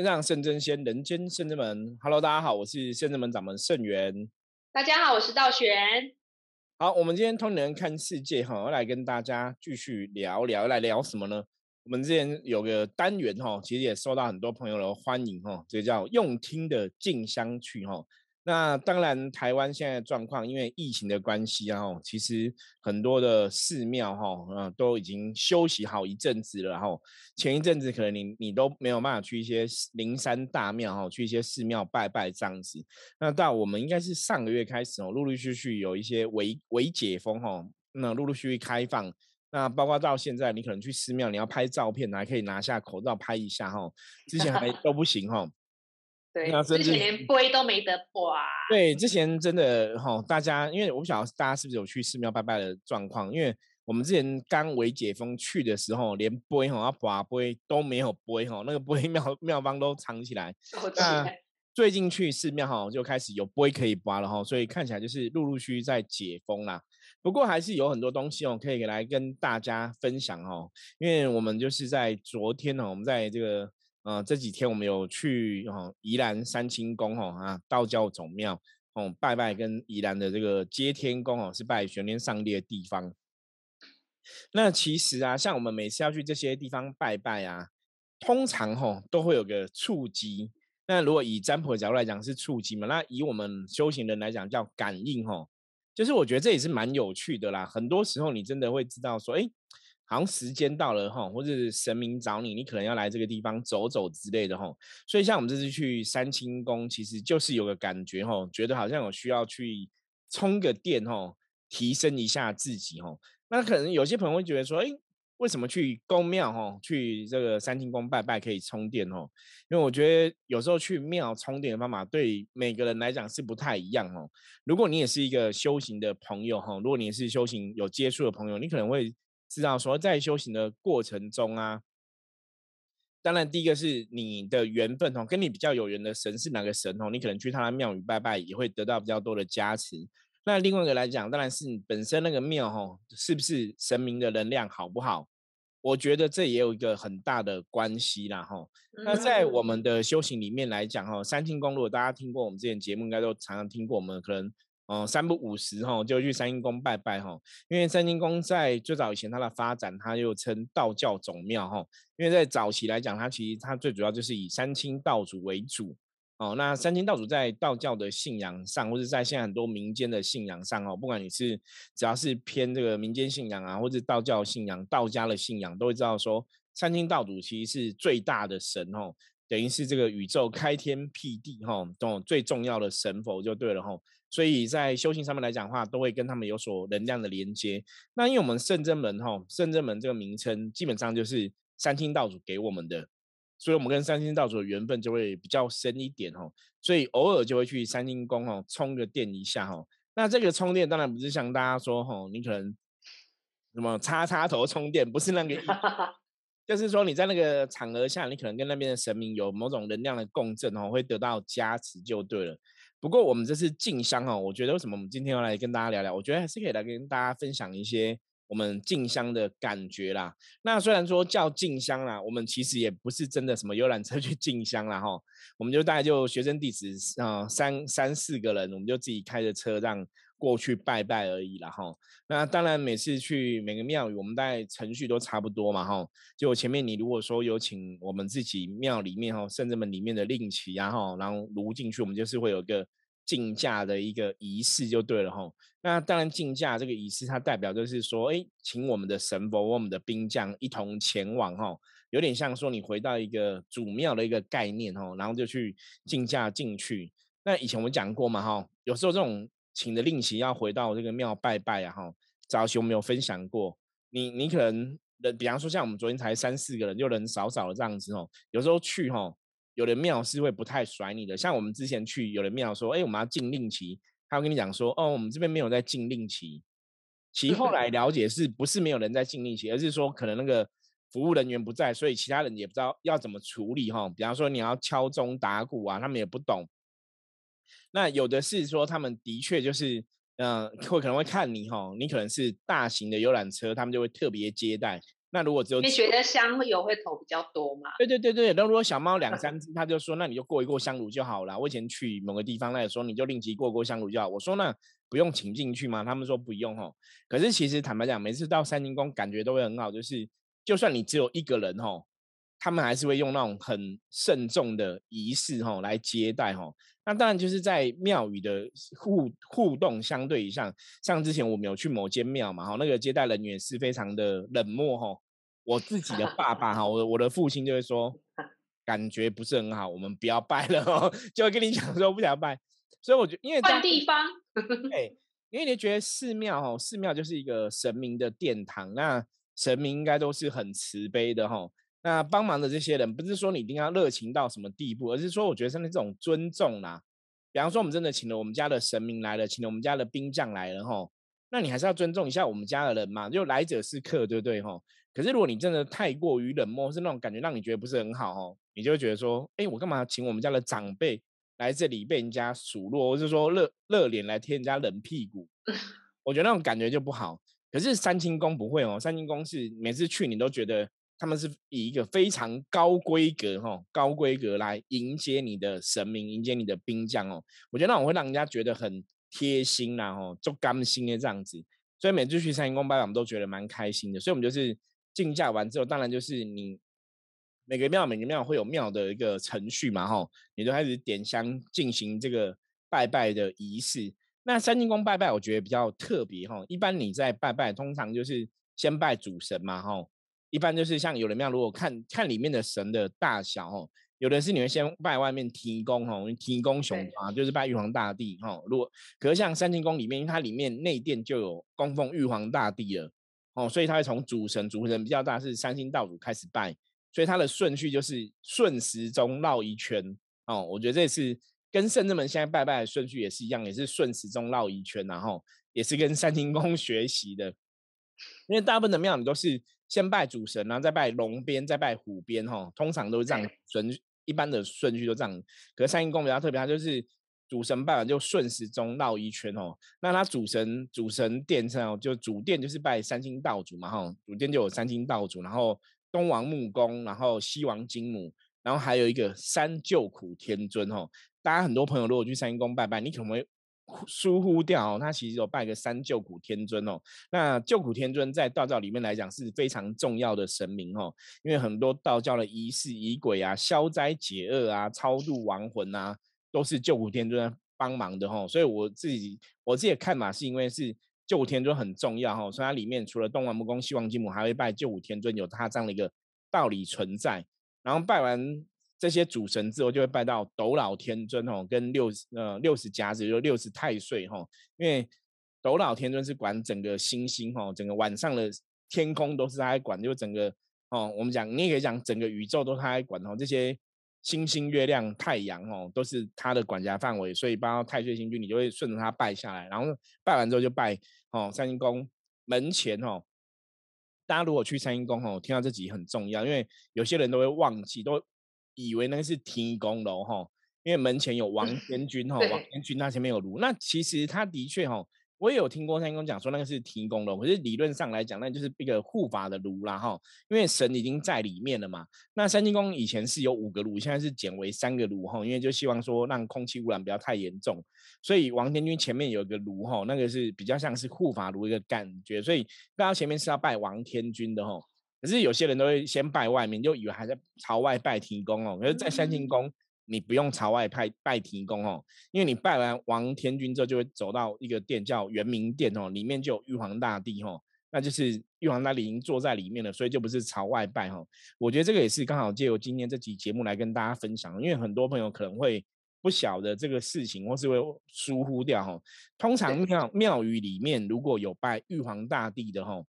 天上圣真仙，人间圣真门。Hello，大家好，我是圣真门掌门圣元。大家好，我是道玄。好，我们今天通人看世界哈，要来跟大家继续聊聊，来聊什么呢？我们之前有个单元哈，其实也受到很多朋友的欢迎哈，这叫用听的静香去哈。那当然，台湾现在状况，因为疫情的关系啊，其实很多的寺庙哈，嗯，都已经休息好一阵子了。哈，前一阵子可能你你都没有办法去一些灵山大庙哈，去一些寺庙拜拜这样子。那到我们应该是上个月开始哦，陆陆续续有一些微微解封哈，那陆陆续续开放。那包括到现在，你可能去寺庙，你要拍照片，还可以拿下口罩拍一下哈，之前还 都不行哈。对，之前连杯都没得刮。对，之前真的哈，大家因为我不晓得大家是不是有去寺庙拜拜的状况，因为我们之前刚为解封去的时候，连杯哈要刮杯都没有杯哈，那个杯 庙庙方都藏起来。那最近去寺庙哈就开始有杯可以刮了哈，所以看起来就是陆陆续续在解封啦。不过还是有很多东西哦，可以来跟大家分享哦，因为我们就是在昨天呢，我们在这个。呃，这几天我们有去哦，宜兰三清宫哦啊，道教总庙哦，拜拜跟宜兰的这个接天宫哦，是拜玄天上帝的地方。那其实啊，像我们每次要去这些地方拜拜啊，通常吼都会有个触机。那如果以占卜的角度来讲是触机嘛，那以我们修行人来讲叫感应吼，就是我觉得这也是蛮有趣的啦。很多时候你真的会知道说，哎。好像时间到了哈，或者是神明找你，你可能要来这个地方走走之类的哈。所以像我们这次去三清宫，其实就是有个感觉哈，觉得好像有需要去充个电哈，提升一下自己哈。那可能有些朋友会觉得说，哎，为什么去宫庙哈，去这个三清宫拜拜可以充电哦？因为我觉得有时候去庙充电的方法对每个人来讲是不太一样哦。如果你也是一个修行的朋友哈，如果你也是修行有接触的朋友，你可能会。知道说在修行的过程中啊，当然第一个是你的缘分哦，跟你比较有缘的神是哪个神哦，你可能去他的庙宇拜拜也会得到比较多的加持。那另外一个来讲，当然是你本身那个庙哈，是不是神明的能量好不好？我觉得这也有一个很大的关系啦哈。那在我们的修行里面来讲哈，三清宫如果大家听过我们之前节目，应该都常常听过我们可能。哦，三不五十哈，就去三清宫拜拜哈。因为三清宫在最早以前它的发展，它又称道教总庙哈。因为在早期来讲，它其实它最主要就是以三清道主为主哦。那三清道主在道教的信仰上，或者在现在很多民间的信仰上哦，不管你是只要是偏这个民间信仰啊，或者道教信仰、道家的信仰，都会知道说三清道主其实是最大的神哦，等于是这个宇宙开天辟地哈，种最重要的神佛就对了哈。所以在修行上面来讲的话，都会跟他们有所能量的连接。那因为我们圣真门哈，圣真门这个名称基本上就是三清道主给我们的，所以我们跟三清道主的缘分就会比较深一点哈。所以偶尔就会去三清宫哦充个电一下哈。那这个充电当然不是像大家说吼，你可能什么插插头充电，不是那个，就是说你在那个场合下，你可能跟那边的神明有某种能量的共振哦，会得到加持就对了。不过我们这次进香哦，我觉得为什么我们今天要来跟大家聊聊？我觉得还是可以来跟大家分享一些我们进香的感觉啦。那虽然说叫进香啦，我们其实也不是真的什么游览车去进香啦哈。我们就大概就学生弟子啊三三四个人，我们就自己开着车这样过去拜拜而已啦哈。那当然每次去每个庙宇，我们大概程序都差不多嘛哈。就前面你如果说有请我们自己庙里面哈圣人门里面的令旗然后然后炉进去，我们就是会有一个。竞价的一个仪式就对了哈，那当然竞价这个仪式，它代表就是说，哎，请我们的神佛、我们的兵将一同前往哈，有点像说你回到一个主庙的一个概念哈，然后就去竞价进去。那以前我们讲过嘛哈，有时候这种请的令旗要回到这个庙拜拜啊哈，早期我们有分享过，你你可能人，比方说像我们昨天才三四个人，就人少少的这样子哦，有时候去哈。有的庙是会不太甩你的，像我们之前去，有的庙说，哎，我们要禁令旗，他会跟你讲说，哦，我们这边没有在禁令旗。其后来了解是不是没有人在禁令旗，而是说可能那个服务人员不在，所以其他人也不知道要怎么处理哈。比方说你要敲钟打鼓啊，他们也不懂。那有的是说他们的确就是，嗯，会可能会看你哈，你可能是大型的游览车，他们就会特别接待。那如果只有你觉得香油会投比较多嘛？对对对对，那如果小猫两三只，他就说那你就过一过香炉就好了。我以前去某个地方，那说你就另即过过香炉就好。我说那不用请进去吗？他们说不用哦。可是其实坦白讲，每次到三清宫感觉都会很好，就是就算你只有一个人哦，他们还是会用那种很慎重的仪式哈来接待哈。那当然就是在庙宇的互互动相对上，像之前我们有去某间庙嘛哈，那个接待人员是非常的冷漠哈。我自己的爸爸哈，我我的父亲就会说，感觉不是很好，我们不要拜了哦，就会跟你讲说不想拜。所以我觉得，因为换地方，对，因为你觉得寺庙哈，寺庙就是一个神明的殿堂，那神明应该都是很慈悲的哈。那帮忙的这些人，不是说你一定要热情到什么地步，而是说我觉得像那种尊重啦。比方说，我们真的请了我们家的神明来了，请了我们家的兵将来了哈，那你还是要尊重一下我们家的人嘛，就来者是客，对不对哈？可是如果你真的太过于冷漠，是那种感觉让你觉得不是很好哦，你就会觉得说，哎，我干嘛请我们家的长辈来这里被人家数落，或是说热热脸来贴人家冷屁股？我觉得那种感觉就不好。可是三清宫不会哦，三清宫是每次去你都觉得他们是以一个非常高规格哈，高规格来迎接你的神明，迎接你的兵将哦。我觉得那种会让人家觉得很贴心啦，吼，就甘心的这样子。所以每次去三清宫拜访，我们都觉得蛮开心的。所以我们就是。竞价完之后，当然就是你每个庙每个庙会有庙的一个程序嘛，哈，你就开始点香进行这个拜拜的仪式。那三清宫拜拜，我觉得比较特别哈。一般你在拜拜，通常就是先拜主神嘛，哈。一般就是像有的庙，如果看看里面的神的大小，哦，有的是你会先拜外面提供，哦，提供雄啊，就是拜玉皇大帝，哈。如果可是像三清宫里面，因为它里面内殿就有供奉玉皇大帝了。哦，所以他会从主神，主神比较大是三星道主开始拜，所以他的顺序就是顺时钟绕一圈。哦，我觉得这是跟圣人们现在拜拜的顺序也是一样，也是顺时钟绕一圈，然后也是跟三清宫 学习的。因为大部分的庙你都是先拜主神，然后再拜龙边，再拜虎边，哈，通常都是这样顺，一般的顺序都这样。可是三清宫比较特别，它就是。主神拜完就顺时钟绕一圈哦，那它主神主神殿上就主殿就是拜三清道主嘛哈，主殿就有三清道主，然后东王木公，然后西王金母，然后还有一个三救苦天尊哦。大家很多朋友如果去三清宫拜拜，你可能会疏忽掉，他其实有拜个三救苦天尊哦。那救苦天尊在道教里面来讲是非常重要的神明哦，因为很多道教的仪式仪轨啊，消灾解厄啊，超度亡魂啊。都是救苦天尊帮忙的哈，所以我自己我自己的看法是因为是救苦天尊很重要哈，所以它里面除了东王木公、西王金母，还会拜救苦天尊，有它这样的一个道理存在。然后拜完这些主神之后，就会拜到斗老天尊哦，跟六呃六十甲子，就六十太岁哈，因为斗老天尊是管整个星星哈，整个晚上的天空都是他在管，就整个哦，我们讲你也可以讲整个宇宙都他在管哦，这些。星星、月亮、太阳，哦，都是他的管辖范围，所以拜到太岁星君，你就会顺着他拜下来。然后拜完之后就拜哦，三星宫门前哦。大家如果去三星宫哦，听到这集很重要，因为有些人都会忘记，都以为那是天宫楼哈，因为门前有 王天君哈，王天君他前面有炉，那其实他的确哈。我也有听过三清宫讲说那个是提供的，可是理论上来讲，那就是一个护法的炉啦哈，因为神已经在里面了嘛。那三清宫以前是有五个炉，现在是减为三个炉哈，因为就希望说让空气污染不要太严重，所以王天君前面有一个炉哈，那个是比较像是护法炉一个感觉，所以大家前面是要拜王天君的哈。可是有些人都会先拜外面，就以为还在朝外拜提供哦，可是在三清宫。你不用朝外拜拜提供哦，因为你拜完王天君之后，就会走到一个殿叫圆明殿哦，里面就有玉皇大帝哦，那就是玉皇大帝已经坐在里面了，所以就不是朝外拜哈。我觉得这个也是刚好借由今天这集节目来跟大家分享，因为很多朋友可能会不晓得这个事情，或是会疏忽掉哈。通常庙庙宇里面如果有拜玉皇大帝的哈，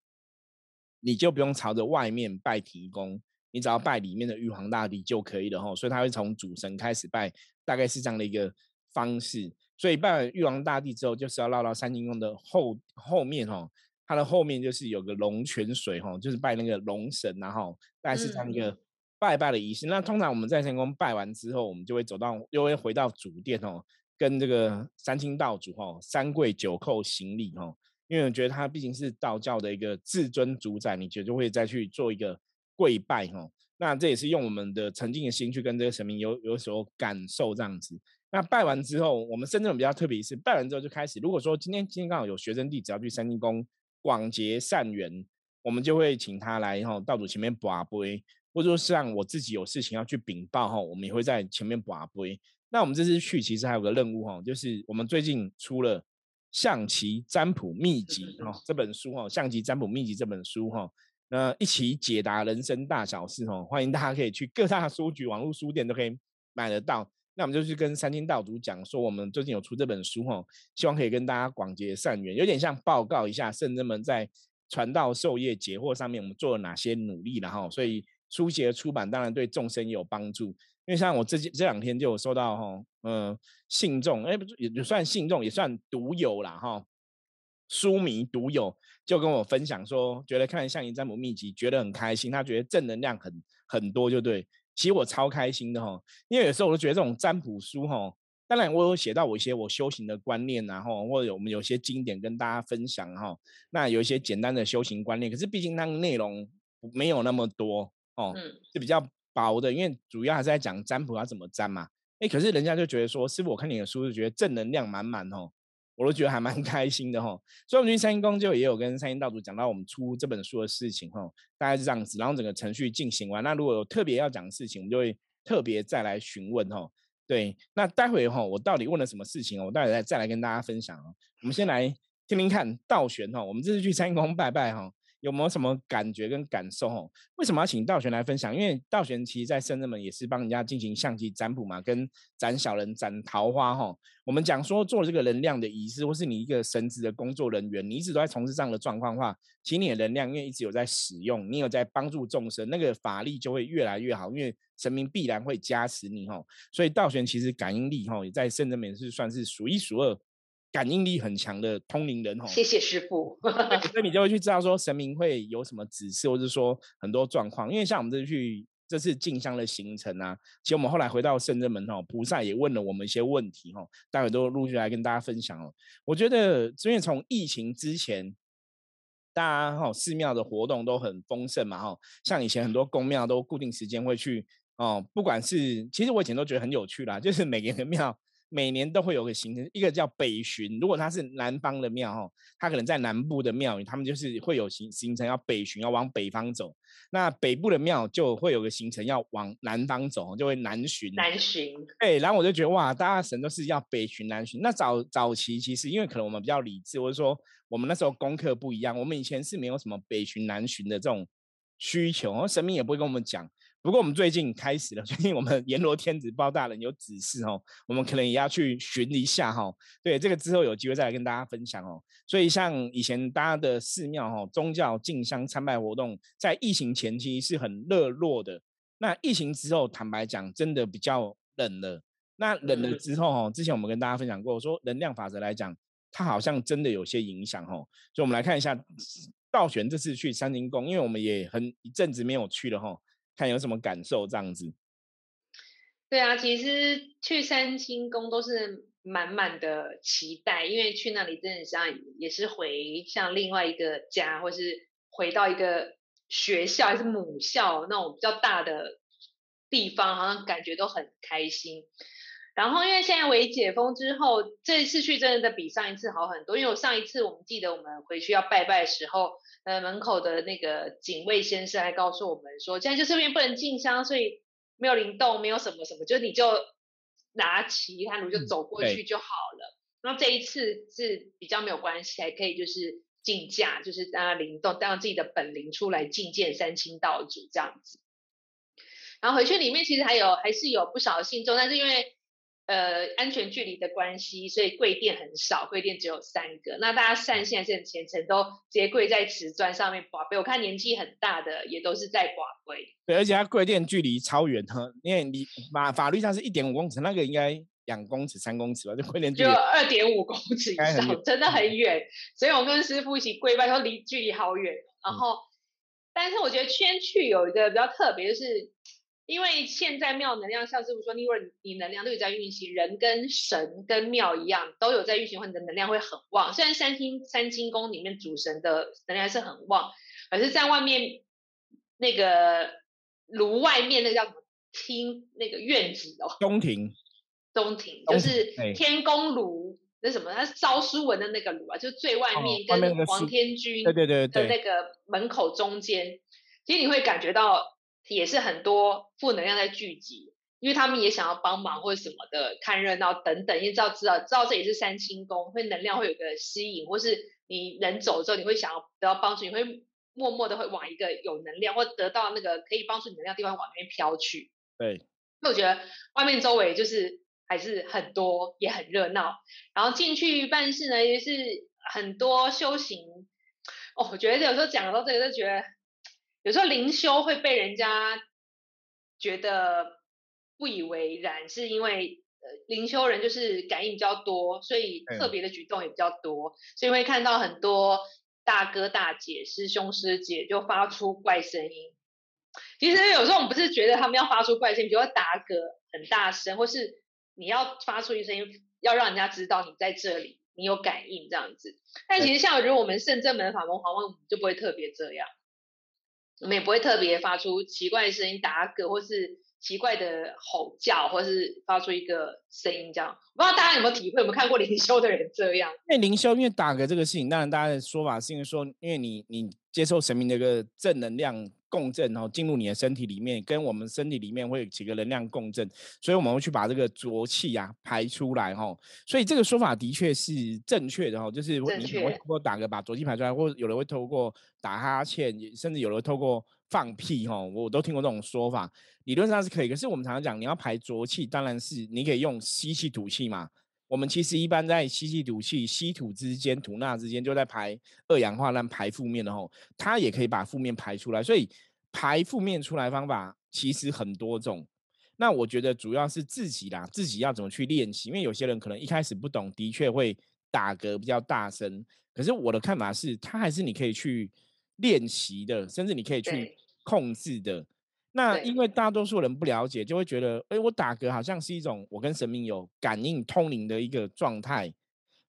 你就不用朝着外面拜提供。你只要拜里面的玉皇大帝就可以了哈，所以他会从主神开始拜，大概是这样的一个方式。所以拜完玉皇大帝之后，就是要绕到三清宫的后后面哈，它的后面就是有个龙泉水哈，就是拜那个龙神然后大概是这样一个拜拜的仪式。那通常我们在三清宫拜完之后，我们就会走到又会回到主殿哦，跟这个三清道主哈三跪九叩行礼哈。因为我觉得它毕竟是道教的一个至尊主宰，你就就会再去做一个跪拜哈。那这也是用我们的沉静的心去跟这个神明有有所感受这样子。那拜完之后，我们深圳比较特别是拜完之后就开始，如果说今天今天刚好有学生弟子要去三清宫广结善缘，我们就会请他来哈道主前面把杯，或者说像我自己有事情要去禀报哈，我们也会在前面把杯。那我们这次去其实还有个任务哈，就是我们最近出了象棋占卜秘籍哈这本书哦，象棋占卜秘籍这本书哈，那一起解答人生大小事哦，欢迎大家可以去各大书局、网络书店都可以买得到。那我们就去跟三清道主讲说，我们最近有出这本书哈，希望可以跟大家广结善缘，有点像报告一下圣人们在传道授业解惑上面我们做了哪些努力，然后所以书写出版当然对众生也有帮助。因为像我这这两天就有收到哈，嗯，信众，哎，不也也算信众，也算独有啦哈，书迷独有就跟我分享说，觉得看《象棋占卜秘籍》觉得很开心，他觉得正能量很很多，就对。其实我超开心的哈，因为有时候我都觉得这种占卜书哈，当然我有写到我一些我修行的观念然后或者我们有些经典跟大家分享哈，那有一些简单的修行观念，可是毕竟那个内容没有那么多哦，是比较薄的，因为主要还是在讲占卜要怎么占嘛。哎，可是人家就觉得说，师傅我看你的书就觉得正能量满满哦。我都觉得还蛮 开心的哈，所以我们去三星宫就也有跟三星道主讲到我们出这本书的事情哈，大概是这样子，然后整个程序进行完，那如果有特别要讲的事情，我们就会特别再来询问哈。对，那待会哈，我到底问了什么事情我待会再再来跟大家分享哦。我们先来听听看道玄哈，我们这次去三星宫拜拜哈。有没有什么感觉跟感受？哦？为什么要请道玄来分享？因为道玄其实在圣人们也是帮人家进行相机占卜嘛，跟斩小人、斩桃花哈。我们讲说做这个能量的仪式，或是你一个神职的工作人员，你一直都在从事这样的状况的话，其实你的能量因为一直有在使用，你有在帮助众生，那个法力就会越来越好，因为神明必然会加持你哈。所以道玄其实感应力哈，也在圣人们是算是数一数二。感应力很强的通灵人哦，谢谢师傅。所以你就会去知道说神明会有什么指示，或者说很多状况。因为像我们这次去这次进香的行程啊，其实我们后来回到圣真门哦，菩萨也问了我们一些问题哦，待会都陆续来跟大家分享哦。我觉得因为从疫情之前，大家哈寺庙的活动都很丰盛嘛哈，像以前很多宫庙都固定时间会去哦，不管是其实我以前都觉得很有趣啦，就是每个庙。每年都会有个行程，一个叫北巡。如果它是南方的庙哈，它可能在南部的庙宇，他们就是会有行行程要北巡，要往北方走。那北部的庙就会有个行程要往南方走，就会南巡。南巡。哎，然后我就觉得哇，大家神都是要北巡南巡。那早早期其实因为可能我们比较理智，或者说我们那时候功课不一样，我们以前是没有什么北巡南巡的这种需求，神明也不会跟我们讲。不过我们最近开始了，最近我们阎罗天子包大人有指示哦，我们可能也要去巡一下哈。对，这个之后有机会再来跟大家分享哦。所以像以前大家的寺庙哈，宗教进香参拜活动，在疫情前期是很热络的。那疫情之后，坦白讲，真的比较冷了。那冷了之后哈，之前我们跟大家分享过，说能量法则来讲，它好像真的有些影响哦。所以我们来看一下道玄这次去三清宫，因为我们也很一阵子没有去了哈。看有什么感受这样子？对啊，其实去三清宫都是满满的期待，因为去那里真的像也是回像另外一个家，或是回到一个学校还是母校那种比较大的地方，好像感觉都很开心。然后因为现在为解封之后，这次去真的比上一次好很多。因为我上一次我们记得我们回去要拜拜的时候。呃，门口的那个警卫先生还告诉我们说，现在就是因为不能进香，所以没有灵动，没有什么什么，就你就拿旗看炉就走过去就好了。那这一次是比较没有关系，还可以就是进驾，就是让他灵动，让自己的本灵出来觐见三清道主这样子。然后回去里面其实还有还是有不少信众，但是因为。呃，安全距离的关系，所以跪垫很少，跪垫只有三个。那大家善现在是很虔诚，都直接跪在瓷砖上面挂杯。我看年纪很大的也都是在挂杯。对，而且它跪垫距离超远哈，因为你法法律上是一点五公尺，那个应该两公尺、三公尺吧？就跪垫距离就二点五公尺以上，真的很远。所以我跟师傅一起跪拜，说离距离好远。然后，但是我觉得圈去有一个比较特别，就是。因为现在庙能量，像师傅说，因为你能量都有在运行，人跟神跟庙一样都有在运行，或你的能量会很旺。虽然三清三清宫里面主神的能量是很旺，可是在外面那个炉外面那个叫什么厅那个院子哦，中庭，中庭就是天宫炉，那什么，它是烧书文的那个炉啊，就最外面跟黄天君对对对的那个门口中间，其实你会感觉到。也是很多负能量在聚集，因为他们也想要帮忙或者什么的，看热闹等等。因为知道知道知道这也是三清宫，会能量会有个吸引，或是你人走之后，你会想要得到帮助，你会默默的会往一个有能量或得到那个可以帮助你能量地方往那边飘去。对，那我觉得外面周围就是还是很多，也很热闹。然后进去办事呢，也是很多修行。哦，我觉得有时候讲到这个，就觉得。有时候灵修会被人家觉得不以为然，是因为呃灵修人就是感应比较多，所以特别的举动也比较多，所以会看到很多大哥大姐、师兄师姐就发出怪声音。其实有时候我们不是觉得他们要发出怪声，比如说打嗝很大声，或是你要发出一声音，要让人家知道你在这里，你有感应这样子。但其实像如果我们圣正门法门皇王就不会特别这样。我们也不会特别发出奇怪的声音，打嗝或是奇怪的吼叫，或是发出一个声音这样。不知道大家有没有体会？有没有看过灵修的人这样？因为灵修，因为打嗝这个事情，当然大家的说法是因为说，因为你你接受神明的一个正能量。共振，然后进入你的身体里面，跟我们身体里面会有几个能量共振，所以我们会去把这个浊气啊排出来哈。所以这个说法的确是正确的哈，就是你会通过打嗝把浊气排出来，或者有人会透过打哈欠，甚至有人透过放屁哈，我都听过这种说法，理论上是可以。可是我们常常讲，你要排浊气，当然是你可以用吸气吐气嘛。我们其实一般在吸气吐气、吸吐之间、吐纳之间，就在排二氧化碳、排负面的吼，它也可以把负面排出来。所以排负面出来方法其实很多种。那我觉得主要是自己啦，自己要怎么去练习。因为有些人可能一开始不懂，的确会打嗝比较大声。可是我的看法是，它还是你可以去练习的，甚至你可以去控制的。那因为大多数人不了解，就会觉得，哎，我打嗝好像是一种我跟神明有感应通灵的一个状态，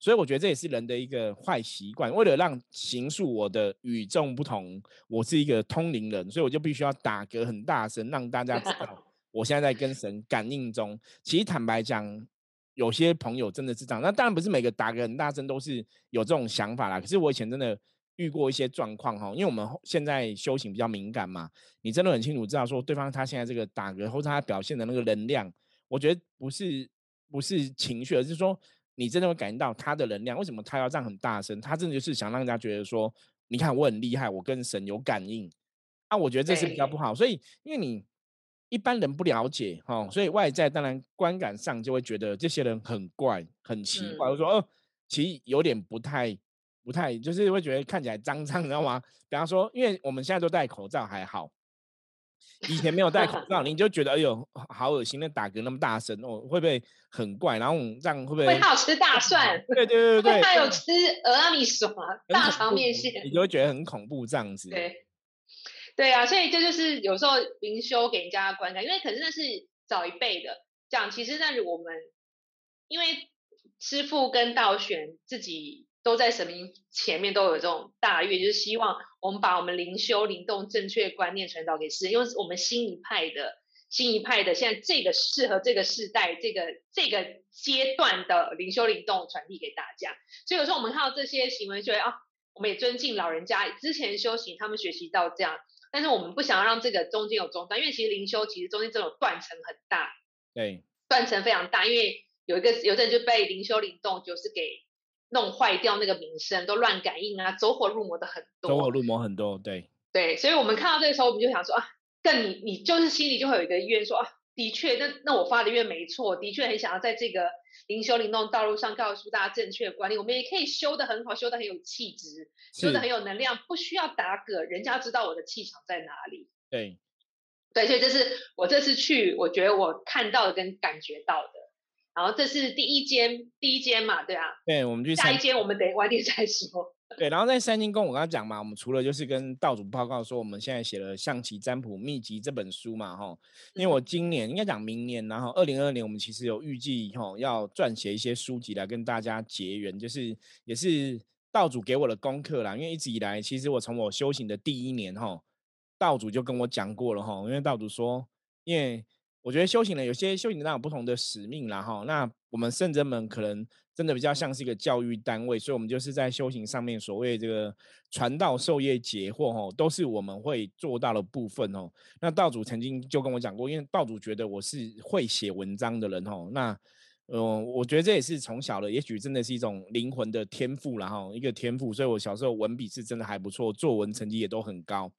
所以我觉得这也是人的一个坏习惯。为了让形塑我的与众不同，我是一个通灵人，所以我就必须要打嗝很大声，让大家知道 我现在在跟神感应中。其实坦白讲，有些朋友真的是这样，那当然不是每个打嗝很大声都是有这种想法啦。可是我以前真的。遇过一些状况哈，因为我们现在修行比较敏感嘛，你真的很清楚知道说对方他现在这个打嗝或者他表现的那个能量，我觉得不是不是情绪，而是说你真的会感觉到他的能量。为什么他要这样很大声？他真的就是想让人家觉得说，你看我很厉害，我跟神有感应。啊，我觉得这是比较不好。所以因为你一般人不了解哈，所以外在当然观感上就会觉得这些人很怪、很奇怪，我说哦，其实有点不太。不太就是会觉得看起来脏脏，你知道吗？比方说，因为我们现在都戴口罩还好，以前没有戴口罩，你就觉得哎呦好恶心，那打嗝那么大声哦，会不会很怪？然后这样会不会？会好吃大蒜？对对对对，他有吃俄阿米索大肠面线，你就会觉得很恐怖这样子。对，对啊，所以这就是有时候灵修给人家观感，因为可是那是早一辈的讲，其实那我们因为师傅跟道玄自己。都在神明前面都有这种大愿，就是希望我们把我们灵修灵动正确观念传导给世人，因为我们新一派的新一派的现在这个适合这个时代这个这个阶段的灵修灵动传递给大家。所以有时候我们看到这些行为，觉得啊，我们也尊敬老人家之前修行，他们学习到这样，但是我们不想要让这个中间有中断，因为其实灵修其实中间这种断层很大，对，断层非常大，因为有一个有的人就被灵修灵动就是给。弄坏掉那个名声，都乱感应啊，走火入魔的很多。走火入魔很多，对对，所以我们看到这个时候，我们就想说啊，更你你就是心里就会有一个愿说啊，的确，那那我发的愿没错，的确很想要在这个灵修灵动道路上告诉大家正确的观念。我们也可以修的很好，修的很有气质，修的很有能量，不需要打嗝，人家知道我的气场在哪里。对对，所以这是我这次去，我觉得我看到的跟感觉到的。然后这是第一间，第一间嘛，对啊。对，我们去下一间，我们等晚点再说。对，然后在三星宫，我刚刚讲嘛，我们除了就是跟道主报告说，我们现在写了《象棋占卜秘籍》这本书嘛，哈，因为我今年应该讲明年，然后二零二二年，我们其实有预计哈要撰写一些书籍来跟大家结缘，就是也是道主给我的功课啦。因为一直以来，其实我从我修行的第一年哈，道主就跟我讲过了哈，因为道主说，因为我觉得修行人有些修行人有不同的使命啦哈，那我们圣真们可能。真的比较像是一个教育单位，所以我们就是在修行上面所谓这个传道授业解惑吼，都是我们会做到的部分哦。那道主曾经就跟我讲过，因为道主觉得我是会写文章的人吼，那嗯，我觉得这也是从小的，也许真的是一种灵魂的天赋然后一个天赋，所以我小时候文笔是真的还不错，作文成绩也都很高。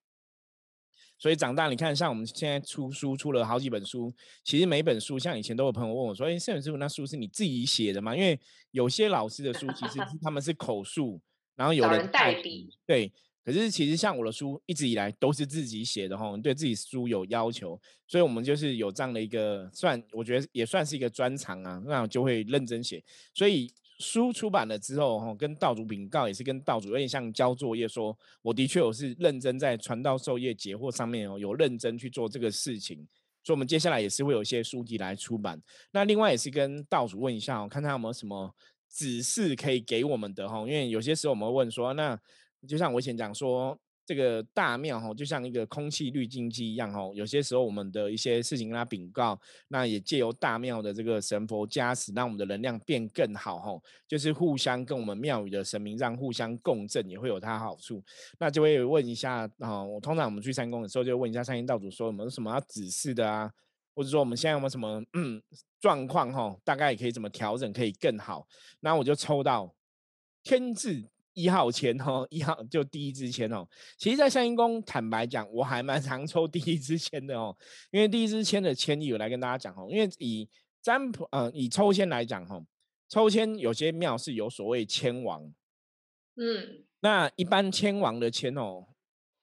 所以长大，你看，像我们现在出书出了好几本书，其实每本书，像以前都有朋友问我说：“哎，圣元师傅，那书是你自己写的吗？”因为有些老师的书其实他们是口述，然后有人代笔。对，可是其实像我的书一直以来都是自己写的哈，对自己书有要求，所以我们就是有这样的一个算，我觉得也算是一个专长啊，那我就会认真写，所以。书出版了之后，哈，跟道主禀告也是跟道主有点像交作业，说我的确我是认真在传道授业解惑上面哦，有认真去做这个事情，所以我们接下来也是会有一些书籍来出版。那另外也是跟道主问一下哦，看他有没有什么指示可以给我们的哈，因为有些时候我们会问说，那就像我以前讲说。这个大庙哈，就像一个空气滤净机一样哈。有些时候我们的一些事情跟他禀告，那也借由大庙的这个神佛加持，让我们的能量变更好哈。就是互相跟我们庙宇的神明让互相共振，也会有它好处。那就会问一下啊，我通常我们去三宫的时候，就问一下三星道主说我们有什么要指示的啊，或者说我们现在有没有什么嗯状况哈，大概也可以怎么调整可以更好。那我就抽到天字。一号签哦，一号就第一支签哦。其实，在三星宫，坦白讲，我还蛮常抽第一支签的哦。因为第一支签的签意，我来跟大家讲哦。因为以占卜，呃，以抽签来讲哈，抽签有些庙是有所谓签王，嗯，那一般签王的签哦，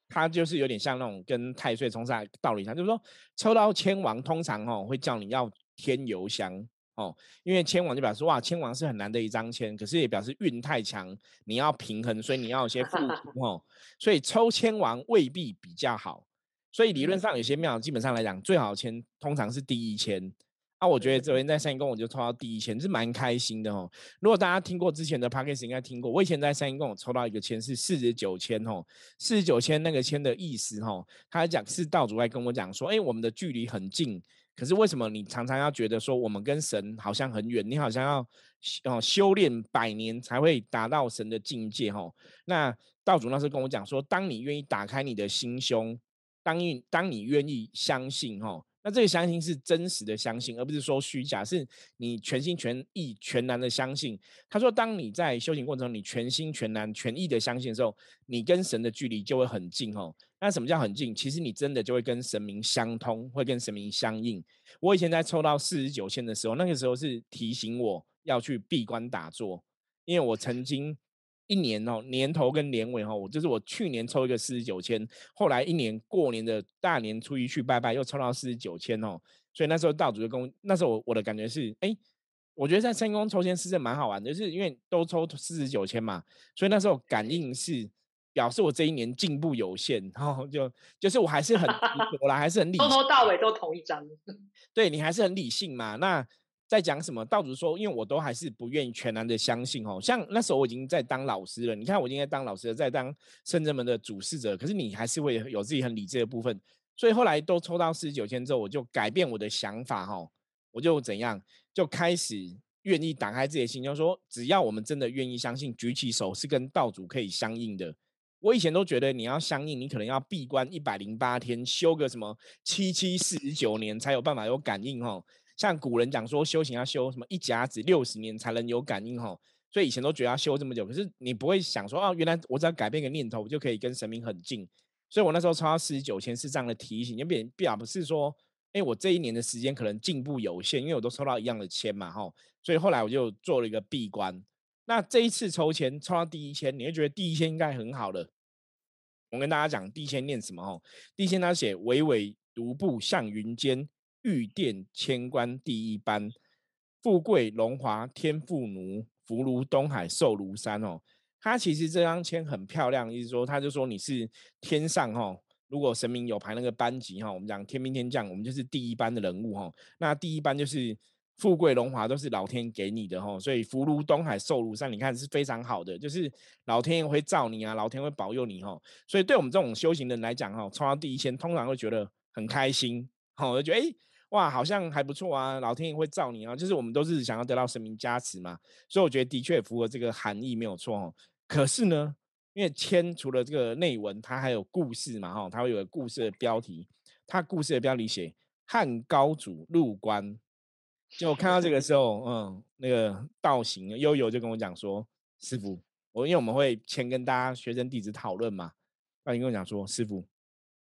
它就是有点像那种跟太岁冲煞道理上，就是说抽到签王，通常哦会叫你要添油香。哦，因为签王就表示哇，签王是很难的一张签，可是也表示运太强，你要平衡，所以你要有些付出 哦。所以抽签王未必比较好，所以理论上有些庙基本上来讲，最好签通常是第一签。啊，我觉得昨天在三公我就抽到第一签，是蛮开心的哦。如果大家听过之前的 p a c k a g e 应该听过，我以前在三公我抽到一个签是四十九签哦，四十九签那个签的意思哦，他讲是道主在跟我讲说，哎，我们的距离很近。可是为什么你常常要觉得说我们跟神好像很远？你好像要哦修炼百年才会达到神的境界哈？那道主那时候跟我讲说，当你愿意打开你的心胸，当你当你愿意相信哈，那这个相信是真实的相信，而不是说虚假，是你全心全意全然的相信。他说，当你在修行过程中，你全心全然全意的相信的时候，你跟神的距离就会很近哦。那什么叫很近？其实你真的就会跟神明相通，会跟神明相应。我以前在抽到四十九签的时候，那个时候是提醒我要去闭关打坐，因为我曾经一年哦，年头跟年尾哈，我就是我去年抽一个四十九千，后来一年过年的大年初一去拜拜，又抽到四十九千哦，所以那时候道主就跟我，那时候我我的感觉是，哎，我觉得在三宫抽签是真蛮好玩的，就是因为都抽四十九千嘛，所以那时候感应是。表示我这一年进步有限，然后就就是我还是很我来还是很 理，从头到尾都同一张，对你还是很理性嘛？那在讲什么？道主说，因为我都还是不愿意全然的相信哦。像那时候我已经在当老师了，你看我今天当老师，在当圣者们的主事者，可是你还是会有自己很理智的部分。所以后来都抽到四十九天之后，我就改变我的想法哈，我就怎样就开始愿意打开自己的心，就说只要我们真的愿意相信，举起手是跟道主可以相应的。我以前都觉得你要相应，你可能要闭关一百零八天，修个什么七七四十九年才有办法有感应哈。像古人讲说修行要修什么一甲子六十年才能有感应哈。所以以前都觉得要修这么久，可是你不会想说哦，原来我只要改变个念头，就可以跟神明很近。所以我那时候抽到四十九千是这样的提醒，就变表不是说，哎，我这一年的时间可能进步有限，因为我都抽到一样的签嘛哈。所以后来我就做了一个闭关。那这一次抽签抽到第一签，你会觉得第一签应该很好了。我跟大家讲第一签念什么哦？第一签他写巍巍独步向云间，玉殿千官第一班，富贵荣华天妇奴，福如东海寿如山哦。他其实这张签很漂亮，意思说他就说你是天上哈，如果神明有排那个班级哈，我们讲天兵天将，我们就是第一班的人物哈。那第一班就是富贵荣华都是老天给你的哈，所以福如东海，寿如山，你看是非常好的，就是老天爷会照你啊，老天会保佑你哈。所以对我们这种修行人来讲哈，抽到第一签通常会觉得很开心，好，就觉得哎。哇，好像还不错啊，老天爷会照你啊，就是我们都是想要得到神明加持嘛，所以我觉得的确符合这个含义没有错哦。可是呢，因为签除了这个内文，它还有故事嘛，哈，它会有个故事的标题，它故事的标题写汉高祖入关，就看到这个时候，嗯，那个道行悠悠就跟我讲说，师傅，我因为我们会先跟大家学生弟子讨论嘛，那你跟我讲说，师傅，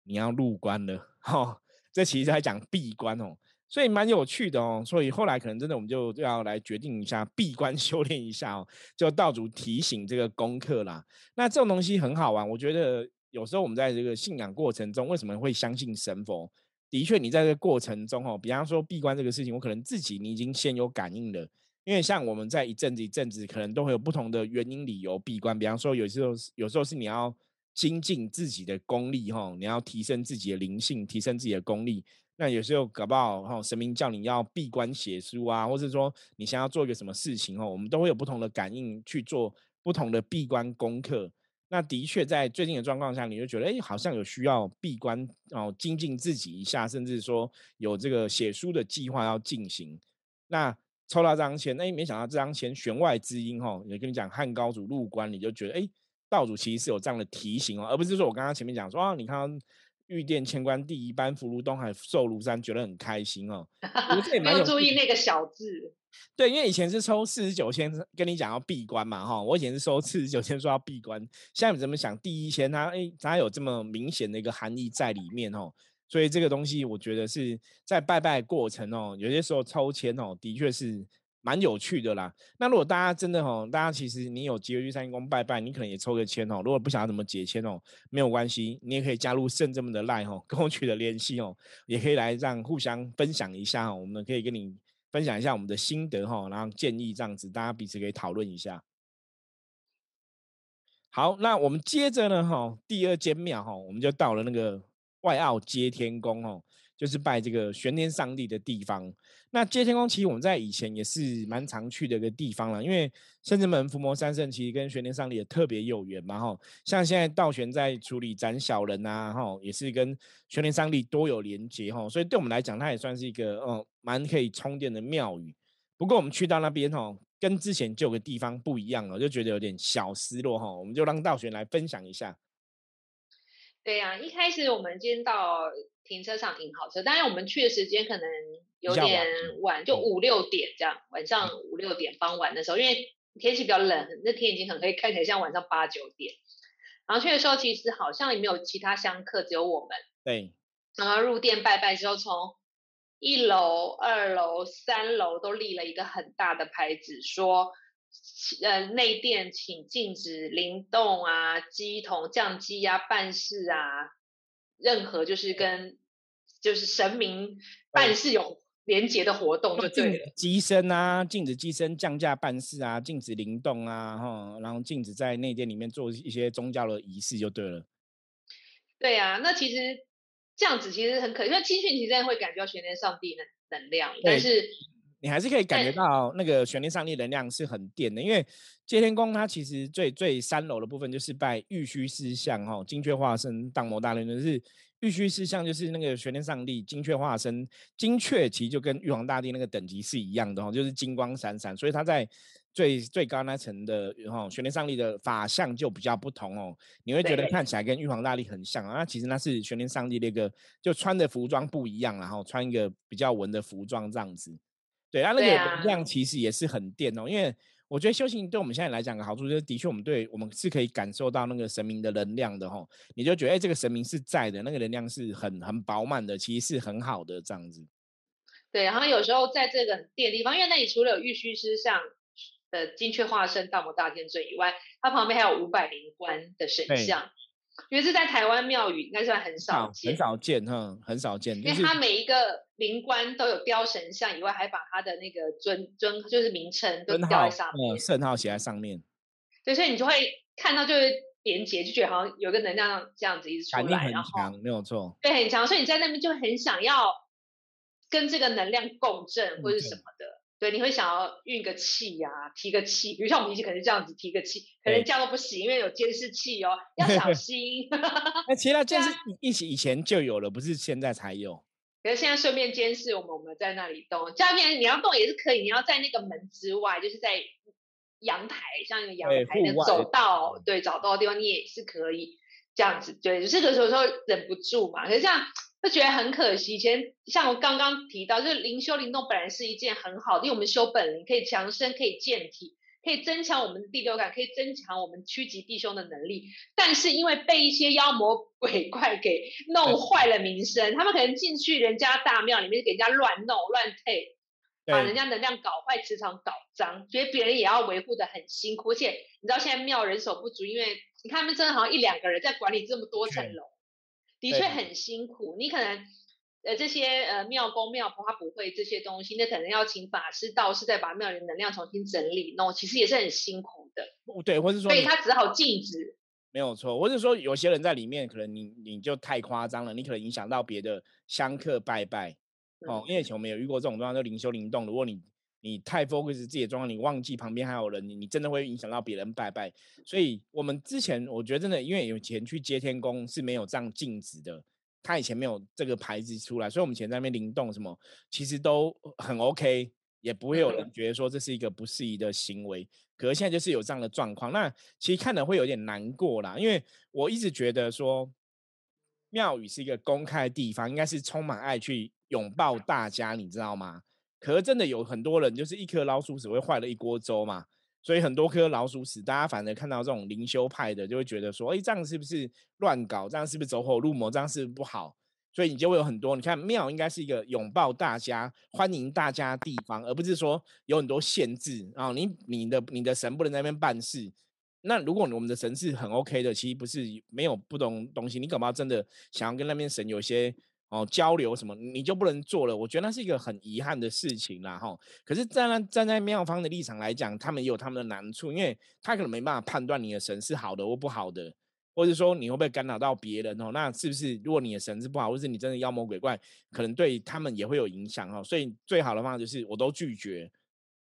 你要入关了，哈。这其实在讲闭关哦，所以蛮有趣的哦。所以后来可能真的我们就要来决定一下闭关 修炼一下哦，就道主提醒这个功课啦。那这种东西很好玩，我觉得有时候我们在这个信仰过程中，为什么会相信神佛？的确，你在这个过程中哦，比方说闭关这个事情，我可能自己你已经先有感应了。因为像我们在一阵子一阵子，可能都会有不同的原因理由闭关。比方说，有时候有时候是你要。精进自己的功力，哈，你要提升自己的灵性，提升自己的功力。那有时候搞不好，哈，神明叫你要闭关写书啊，或是说你想要做一个什么事情，哈，我们都会有不同的感应去做不同的闭关功课。那的确在最近的状况下，你就觉得，哎，好像有需要闭关哦，精进自己一下，甚至说有这个写书的计划要进行。那抽到这张签，哎，没想到这张签弦外之音，哈，也跟你讲汉高祖入关，你就觉得，哎。道主其实是有这样的提醒哦，而不是说我刚刚前面讲说啊，你看玉殿千官第一班福如东海寿如山，觉得很开心哦。没有注意那个小字。对，因为以前是抽四十九千跟你讲要闭关嘛，哈，我以前是收四十九千说要闭关，现在你怎么想？第一千它哎，它有这么明显的一个含义在里面哦，所以这个东西我觉得是在拜拜过程哦，有些时候抽签哦，的确是。蛮有趣的啦。那如果大家真的吼，大家其实你有机会去三公拜拜，你可能也抽个签哦。如果不想要怎么解签哦，没有关系，你也可以加入圣这么的赖吼，跟我取得联系哦，也可以来让互相分享一下哈。我们可以跟你分享一下我们的心得哈，然后建议这样子，大家彼此可以讨论一下。好，那我们接着呢哈，第二间庙哈，我们就到了那个外澳接天宫哦。就是拜这个玄天上帝的地方。那接天宫其实我们在以前也是蛮常去的一个地方了，因为深圳门伏魔三圣其实跟玄天上帝也特别有缘嘛哈。像现在道玄在处理斩小人啊哈，也是跟玄天上帝多有连接哈，所以对我们来讲，它也算是一个嗯蛮可以充电的庙宇。不过我们去到那边哈，跟之前旧的地方不一样了，就觉得有点小失落哈。我们就让道玄来分享一下。对呀，一开始我们先到停车场停好车，当然我们去的时间可能有点晚，就五六点这样，晚上五六点傍晚的时候，因为天气比较冷，那天已经很黑，看起来像晚上八九点。然后去的时候，其实好像也没有其他香客，只有我们。对。然后入店拜拜之后，从一楼、二楼、三楼都立了一个很大的牌子，说。呃，内殿请禁止灵动啊、机筒、降机啊、办事啊，任何就是跟就是神明办事有连结的活动就对了。机身啊，禁止机身降价办事啊，禁止灵动啊，哈，然后禁止在内殿里面做一些宗教的仪式就对了。对啊，那其实这样子其实很可，因为青训其实会感觉到全天上帝的能量，但是。你还是可以感觉到那个玄天上帝能量是很电的，因为接天宫它其实最最三楼的部分就是拜玉虚师相哈，精确化身荡魔大人就是玉虚师相，就是那个玄天上帝精确化身，精确其实就跟玉皇大帝那个等级是一样的哈，就是金光闪闪，所以他在最最高那层的哈玄天上帝的法相就比较不同哦，你会觉得看起来跟玉皇大帝很像啊，那其实那是玄天上帝那个就穿的服装不一样，然后穿一个比较文的服装这样子。对啊，那个能量其实也是很电哦，因为我觉得修行对我们现在来讲的好处，就是的确我们对我们是可以感受到那个神明的能量的吼。你就觉得哎，这个神明是在的，那个能量是很很饱满的，其实是很好的这样子。对，然后有时候在这个电地方，因为那里除了有玉虚师像的精确化身大魔大天尊以外，它旁边还有五百灵官的神像。因为是在台湾庙宇，应该算很少见，很少见哈，很少见。因为它每一个灵官都有雕神像以外，还把他的那个尊尊就是名称都雕在上面，圣号写在上面。对，所以你就会看到就是连接，就觉得好像有个能量这样子一直出来，然后没有错，对，很强，所以你在那边就很想要跟这个能量共振或者什么的。对，你会想要运个气呀，提个气，比如像我们以前可能这样子提个气，可能这样都不行，因为有监视器哦，要小心。那其实监视一起以前就有了，不是现在才有。可是现在顺便监视我们，我们在那里动。下面你要动也是可以，你要在那个门之外，就是在阳台，像一个阳台的走道，对，找到的地方你也是可以这样子。对，这个时候忍不住嘛，可是这样。就觉得很可惜。以前像我刚刚提到，就是灵修灵动本来是一件很好的，因为我们修本灵可以强身，可以健体，可以增强我们的第六感，可以增强我们趋吉避凶的能力。但是因为被一些妖魔 鬼怪给弄坏了名声，他们可能进去人家大庙里面给人家乱弄乱退，把人家能量搞坏，磁场搞脏，所以别人也要维护的很辛苦。而且你知道现在庙人手不足，因为你看他们真的好像一两个人在管理这么多层楼。的确很辛苦，你可能呃这些呃庙公庙婆他不会这些东西，那可能要请法师道士再把庙里的能量重新整理，那其实也是很辛苦的。对，或是说，所以他只好禁止。没有错，或者说有些人在里面，可能你你就太夸张了，你可能影响到别的香客拜拜哦。因为以前我们有遇过这种状况，就灵修灵动，如果你。你太 focus 自己的状况，你忘记旁边还有人，你你真的会影响到别人拜拜。所以，我们之前我觉得真的，因为有钱去接天宫是没有这样禁止的，他以前没有这个牌子出来，所以我们以前在那边灵动什么，其实都很 OK，也不会有人觉得说这是一个不适宜的行为。可是现在就是有这样的状况，那其实看的会有点难过啦，因为我一直觉得说庙宇是一个公开的地方，应该是充满爱去拥抱大家，你知道吗？可是真的有很多人，就是一颗老鼠屎会坏了一锅粥嘛，所以很多颗老鼠屎，大家反而看到这种灵修派的，就会觉得说，哎，这样是不是乱搞？这样是不是走火入魔？这样是不是不好？所以你就会有很多，你看庙应该是一个拥抱大家、欢迎大家的地方，而不是说有很多限制啊。你你的你的神不能在那边办事。那如果我们的神是很 OK 的，其实不是没有不懂东西，你可不要真的想要跟那边神有些。哦，交流什么你就不能做了？我觉得那是一个很遗憾的事情啦，哈。可是站在站在妙方的立场来讲，他们也有他们的难处，因为他可能没办法判断你的神是好的或不好的，或者说你会不会干扰到别人哦？那是不是如果你的神是不好，或是你真的妖魔鬼怪，可能对他们也会有影响哦？所以最好的方法就是我都拒绝，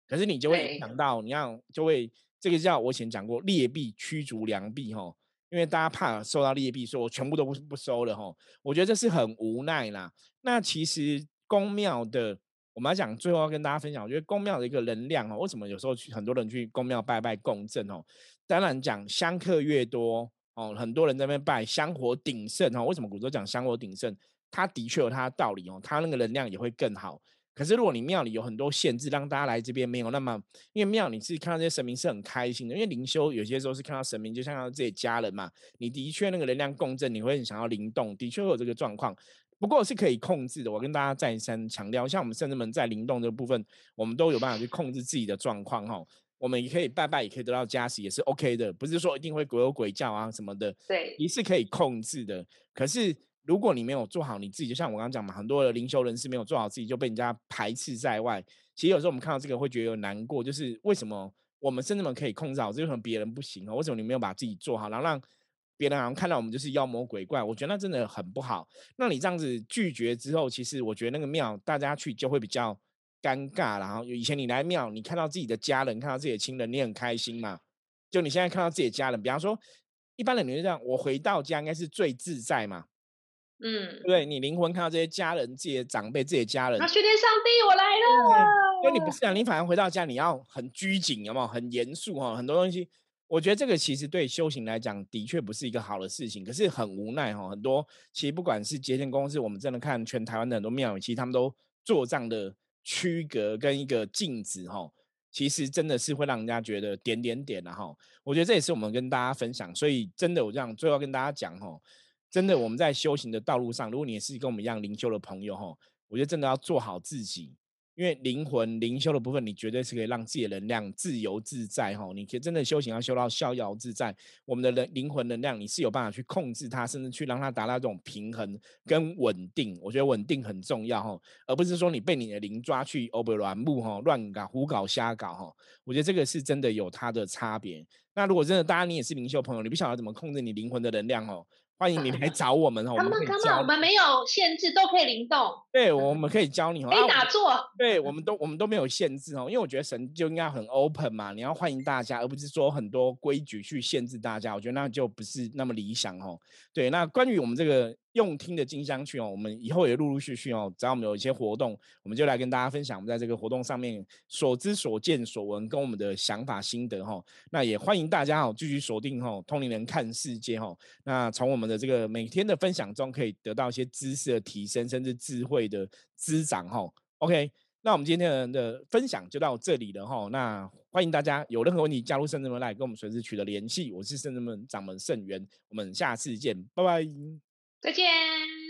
可是你就会影响到，你要就会这个叫我以前讲过劣币驱逐良币哈。因为大家怕收到劣币，说我全部都不不收了哈。我觉得这是很无奈啦。那其实公庙的，我们要讲最后要跟大家分享，我觉得公庙的一个能量哦，为什么有时候去很多人去公庙拜拜共振哦？当然讲香客越多哦，很多人在那边拜香火鼎盛哦。为什么古时候讲香火鼎盛？它的确有它的道理哦，它那个能量也会更好。可是，如果你庙里有很多限制，让大家来这边没有那么，因为庙你自己看到这些神明是很开心的，因为灵修有些时候是看到神明，就像自己家人嘛。你的确那个能量共振，你会很想要灵动，的确会有这个状况。不过是可以控制的。我跟大家再三强调，像我们圣人们在灵动这部分，我们都有办法去控制自己的状况哈。我们也可以拜拜，也可以得到加持，也是 OK 的，不是说一定会鬼有鬼叫啊什么的。对，你是可以控制的。可是。如果你没有做好你自己，就像我刚刚讲嘛，很多的灵修人士没有做好自己，就被人家排斥在外。其实有时候我们看到这个会觉得有难过，就是为什么我们甚至们可以控制好，为什么别人不行啊？为什么你没有把自己做好，然后让别人好像看到我们就是妖魔鬼怪？我觉得那真的很不好。那你这样子拒绝之后，其实我觉得那个庙大家去就会比较尴尬。然后以前你来庙，你看到自己的家人，看到自己的亲人，你很开心嘛？就你现在看到自己的家人，比方说一般人你就这样，我回到家应该是最自在嘛？嗯，对你灵魂看到这些家人、自己的长辈、自己的家人，啊训练上帝，我来了。因为你不是啊，你反而回到家，你要很拘谨，有没有？很严肃哈，很多东西。我觉得这个其实对修行来讲，的确不是一个好的事情。可是很无奈哈，很多其实不管是节天公司，我们真的看全台湾的很多庙宇，其实他们都做这样的区隔跟一个镜子哈，其实真的是会让人家觉得点点点的哈。我觉得这也是我们跟大家分享，所以真的我这样最后跟大家讲哈。真的，我们在修行的道路上，如果你也是跟我们一样灵修的朋友哈，我觉得真的要做好自己因为灵魂灵修的部分，你绝对是可以让自己的能量自由自在哈。你可以真的修行要修到逍遥自在，我们的人灵魂能量你是有办法去控制它，甚至去让它达到这种平衡跟稳定。我觉得稳定很重要哈，而不是说你被你的灵抓去 over 乱木哈，乱搞胡搞瞎搞哈。我觉得这个是真的有它的差别。那如果真的大家你也是灵修朋友，你不晓得怎么控制你灵魂的能量哦。欢迎你来找我们哦，我们可以教。我们没有限制，都可以灵动。对，我们可以教你哦。可以打坐。对，我们都我们都没有限制哦，因为我觉得神就应该很 open 嘛，你要欢迎大家，而不是说很多规矩去限制大家。我觉得那就不是那么理想哦。对，那关于我们这个。用听的金香去哦，我们以后也陆陆续续哦，只要我们有一些活动，我们就来跟大家分享我们在这个活动上面所知所见所闻跟我们的想法心得哈。那也欢迎大家哦继续锁定哈通灵人看世界哈。那从我们的这个每天的分享中，可以得到一些知识的提升，甚至智慧的滋长哈。OK，那我们今天的分享就到这里了哈。那欢迎大家有任何问题加入圣人门来跟我们随时取得联系。我是圣人门掌门圣元，我们下次见，拜拜。再见。